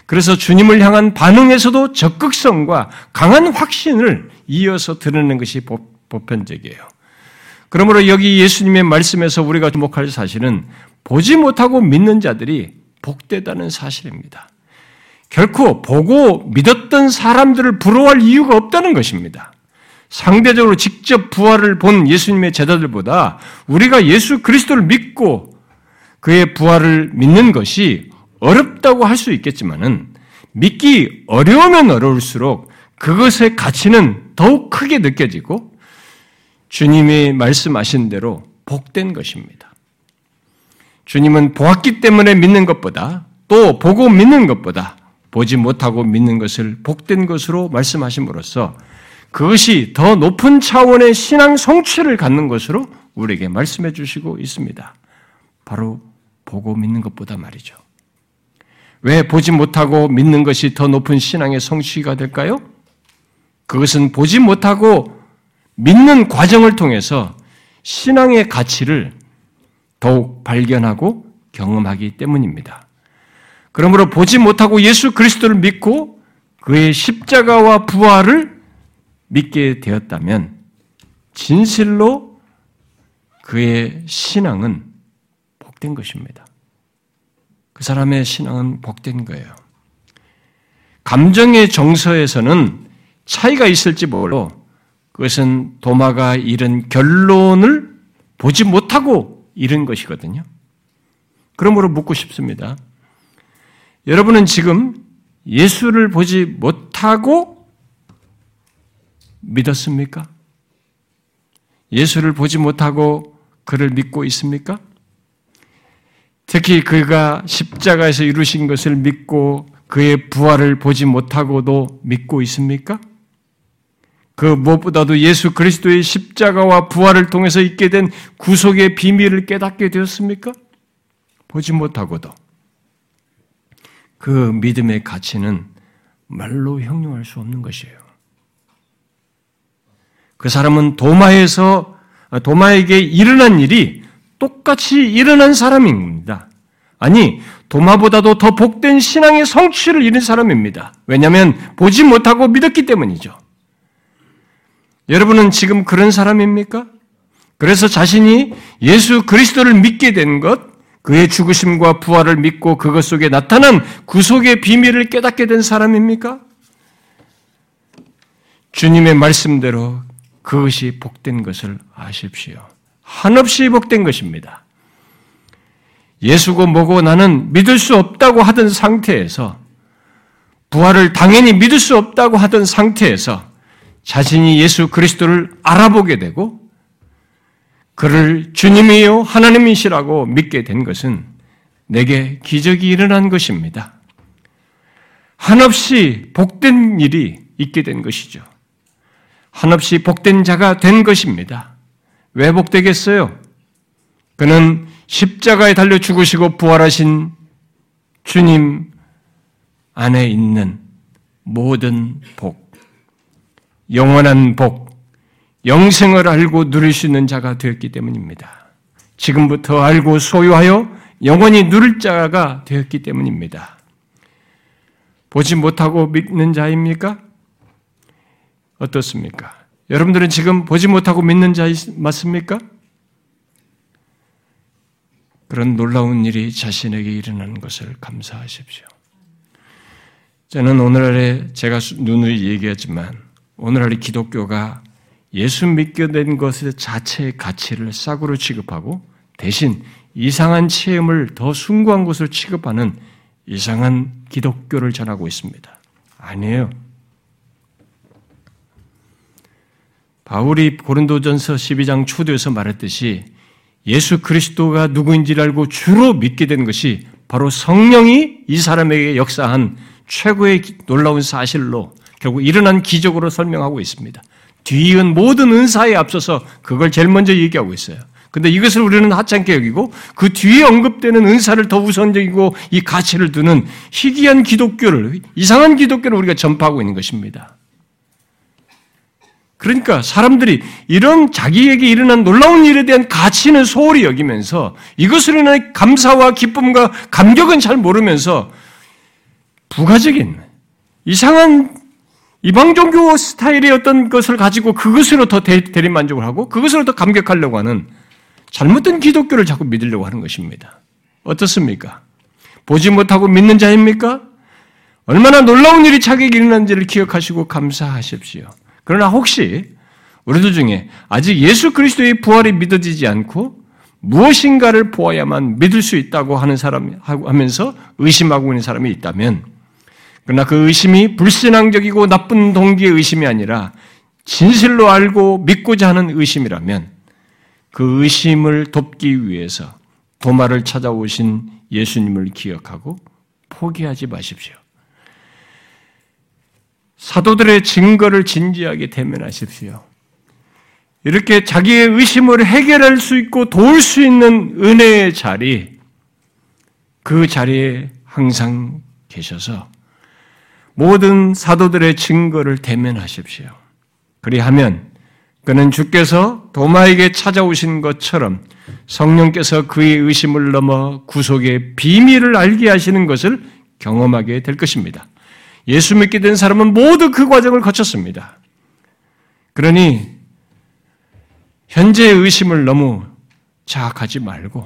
그래서 주님을 향한 반응에서도 적극성과 강한 확신을 이어서 드러내는 것이 보편적이에요. 그러므로 여기 예수님의 말씀에서 우리가 주목할 사실은 보지 못하고 믿는 자들이 복되다는 사실입니다. 결코 보고 믿었던 사람들을 부러워할 이유가 없다는 것입니다. 상대적으로 직접 부활을 본 예수님의 제자들보다 우리가 예수 그리스도를 믿고 그의 부활을 믿는 것이 어렵다고 할 수 있겠지만은 믿기 어려우면 어려울수록 그것의 가치는 더욱 크게 느껴지고 주님이 말씀하신 대로 복된 것입니다. 주님은 보았기 때문에 믿는 것보다 또 보고 믿는 것보다 보지 못하고 믿는 것을 복된 것으로 말씀하심으로써 그것이 더 높은 차원의 신앙 성취를 갖는 것으로 우리에게 말씀해 주시고 있습니다. 바로 보고 믿는 것보다 말이죠. 왜 보지 못하고 믿는 것이 더 높은 신앙의 성취가 될까요? 그것은 보지 못하고 믿는 과정을 통해서 신앙의 가치를 더욱 발견하고 경험하기 때문입니다. 그러므로 보지 못하고 예수 그리스도를 믿고 그의 십자가와 부활을 믿게 되었다면 진실로 그의 신앙은 복된 것입니다. 그 사람의 신앙은 복된 거예요. 감정의 정서에서는 차이가 있을지 몰라 그것은 도마가 이른 결론을 보지 못하고 이른 것이거든요. 그러므로 묻고 싶습니다. 여러분은 지금 예수를 보지 못하고 믿었습니까? 예수를 보지 못하고 그를 믿고 있습니까? 특히 그가 십자가에서 이루신 것을 믿고 그의 부활을 보지 못하고도 믿고 있습니까? 그 무엇보다도 예수 그리스도의 십자가와 부활을 통해서 있게 된 구속의 비밀을 깨닫게 되었습니까? 보지 못하고도 그 믿음의 가치는 말로 형용할 수 없는 것이에요. 그 사람은 도마에서 도마에게 일어난 일이 똑같이 일어난 사람입니다. 아니, 도마보다도 더 복된 신앙의 성취를 이룬 사람입니다. 왜냐하면 보지 못하고 믿었기 때문이죠. 여러분은 지금 그런 사람입니까? 그래서 자신이 예수 그리스도를 믿게 된 것, 그의 죽으심과 부활을 믿고 그것 속에 나타난 구속의 비밀을 깨닫게 된 사람입니까? 주님의 말씀대로 그것이 복된 것을 아십시오. 한없이 복된 것입니다. 예수고 뭐고 나는 믿을 수 없다고 하던 상태에서 부활을 당연히 믿을 수 없다고 하던 상태에서 자신이 예수 그리스도를 알아보게 되고 그를 주님이요 하나님이시라고 믿게 된 것은 내게 기적이 일어난 것입니다. 한없이 복된 일이 있게 된 것이죠. 한없이 복된 자가 된 것입니다. 왜 복되겠어요? 그는 십자가에 달려 죽으시고 부활하신 주님 안에 있는 모든 복, 영원한 복, 영생을 알고 누릴 수 있는 자가 되었기 때문입니다. 지금부터 알고 소유하여 영원히 누릴 자가 되었기 때문입니다. 보지 못하고 믿는 자입니까? 어떻습니까? 여러분들은 지금 보지 못하고 믿는 자 맞습니까? 그런 놀라운 일이 자신에게 일어나는 것을 감사하십시오. 저는 오늘날에 제가 누누이 얘기하지만 오늘날의 기독교가 예수 믿게 된 것의 자체의 가치를 싸구려 취급하고 대신 이상한 체험을 더 숭고한 것으로 취급하는 이상한 기독교를 전하고 있습니다. 아니에요. 바울이 고린도전서 12장 초도에서 말했듯이 예수 그리스도가 누구인지를 알고 주로 믿게 된 것이 바로 성령이 이 사람에게 역사한 최고의 놀라운 사실로 결국 일어난 기적으로 설명하고 있습니다. 뒤이은 모든 은사에 앞서서 그걸 제일 먼저 얘기하고 있어요. 근데 이것을 우리는 하찮게 여기고 그 뒤에 언급되는 은사를 더 우선적이고 이 가치를 두는 희귀한 기독교를, 이상한 기독교를 우리가 전파하고 있는 것입니다. 그러니까 사람들이 이런 자기에게 일어난 놀라운 일에 대한 가치는 소홀히 여기면서 이것으로 인한 감사와 기쁨과 감격은 잘 모르면서 부가적인 이상한 이방 종교 스타일의 어떤 것을 가지고 그것으로 더 대리 만족을 하고 그것으로 더 감격하려고 하는 잘못된 기독교를 자꾸 믿으려고 하는 것입니다. 어떻습니까? 보지 못하고 믿는 자입니까? 얼마나 놀라운 일이 자기에게 일어난지를 기억하시고 감사하십시오. 그러나 혹시 우리들 중에 아직 예수 그리스도의 부활이 믿어지지 않고 무엇인가를 보아야만 믿을 수 있다고 하는 사람 하면서 의심하고 있는 사람이 있다면 그러나 그 의심이 불신앙적이고 나쁜 동기의 의심이 아니라 진실로 알고 믿고자 하는 의심이라면 그 의심을 돕기 위해서 도마를 찾아오신 예수님을 기억하고 포기하지 마십시오. 사도들의 증거를 진지하게 대면하십시오. 이렇게 자기의 의심을 해결할 수 있고 도울 수 있는 은혜의 자리, 그 자리에 항상 계셔서 모든 사도들의 증거를 대면하십시오. 그리하면 그는 주께서 도마에게 찾아오신 것처럼 성령께서 그의 의심을 넘어 구속의 비밀을 알게 하시는 것을 경험하게 될 것입니다. 예수 믿게 된 사람은 모두 그 과정을 거쳤습니다. 그러니 현재의 의심을 너무 자학하지 말고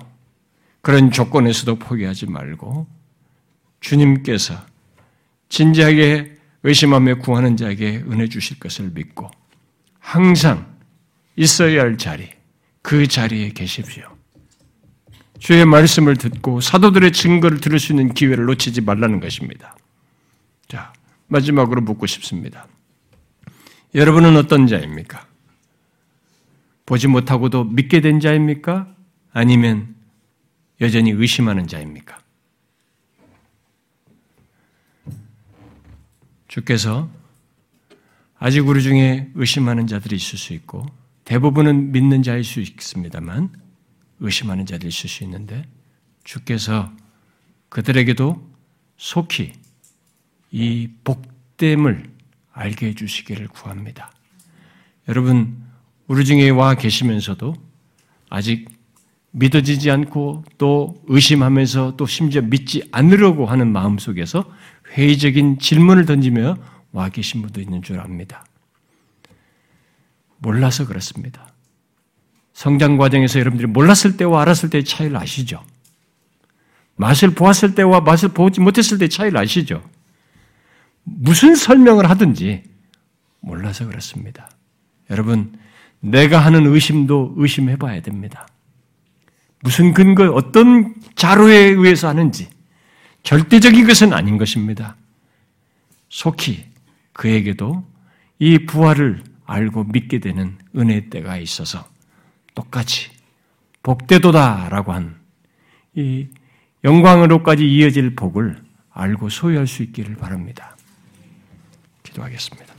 그런 조건에서도 포기하지 말고 주님께서 진지하게 의심하며 구하는 자에게 은혜 주실 것을 믿고 항상 있어야 할 자리, 그 자리에 계십시오. 주의 말씀을 듣고 사도들의 증거를 들을 수 있는 기회를 놓치지 말라는 것입니다. 자, 마지막으로 묻고 싶습니다. 여러분은 어떤 자입니까? 보지 못하고도 믿게 된 자입니까? 아니면 여전히 의심하는 자입니까? 주께서 아직 우리 중에 의심하는 자들이 있을 수 있고 대부분은 믿는 자일 수 있습니다만 의심하는 자들이 있을 수 있는데 주께서 그들에게도 속히 이 복됨을 알게 해주시기를 구합니다. 여러분, 우리 중에 와 계시면서도 아직 믿어지지 않고 또 의심하면서 또 심지어 믿지 않으려고 하는 마음 속에서 회의적인 질문을 던지며 와 계신 분도 있는 줄 압니다. 몰라서 그렇습니다. 성장 과정에서 여러분들이 몰랐을 때와 알았을 때의 차이를 아시죠? 맛을 보았을 때와 맛을 보지 못했을 때의 차이를 아시죠? 무슨 설명을 하든지 몰라서 그렇습니다. 여러분, 내가 하는 의심도 의심해 봐야 됩니다. 무슨 근거, 어떤 자료에 의해서 하는지 절대적인 것은 아닌 것입니다. 속히 그에게도 이 부활을 알고 믿게 되는 은혜 때가 있어서 똑같이 복되도다라고 한 이 영광으로까지 이어질 복을 알고 소유할 수 있기를 바랍니다. 기도하겠습니다.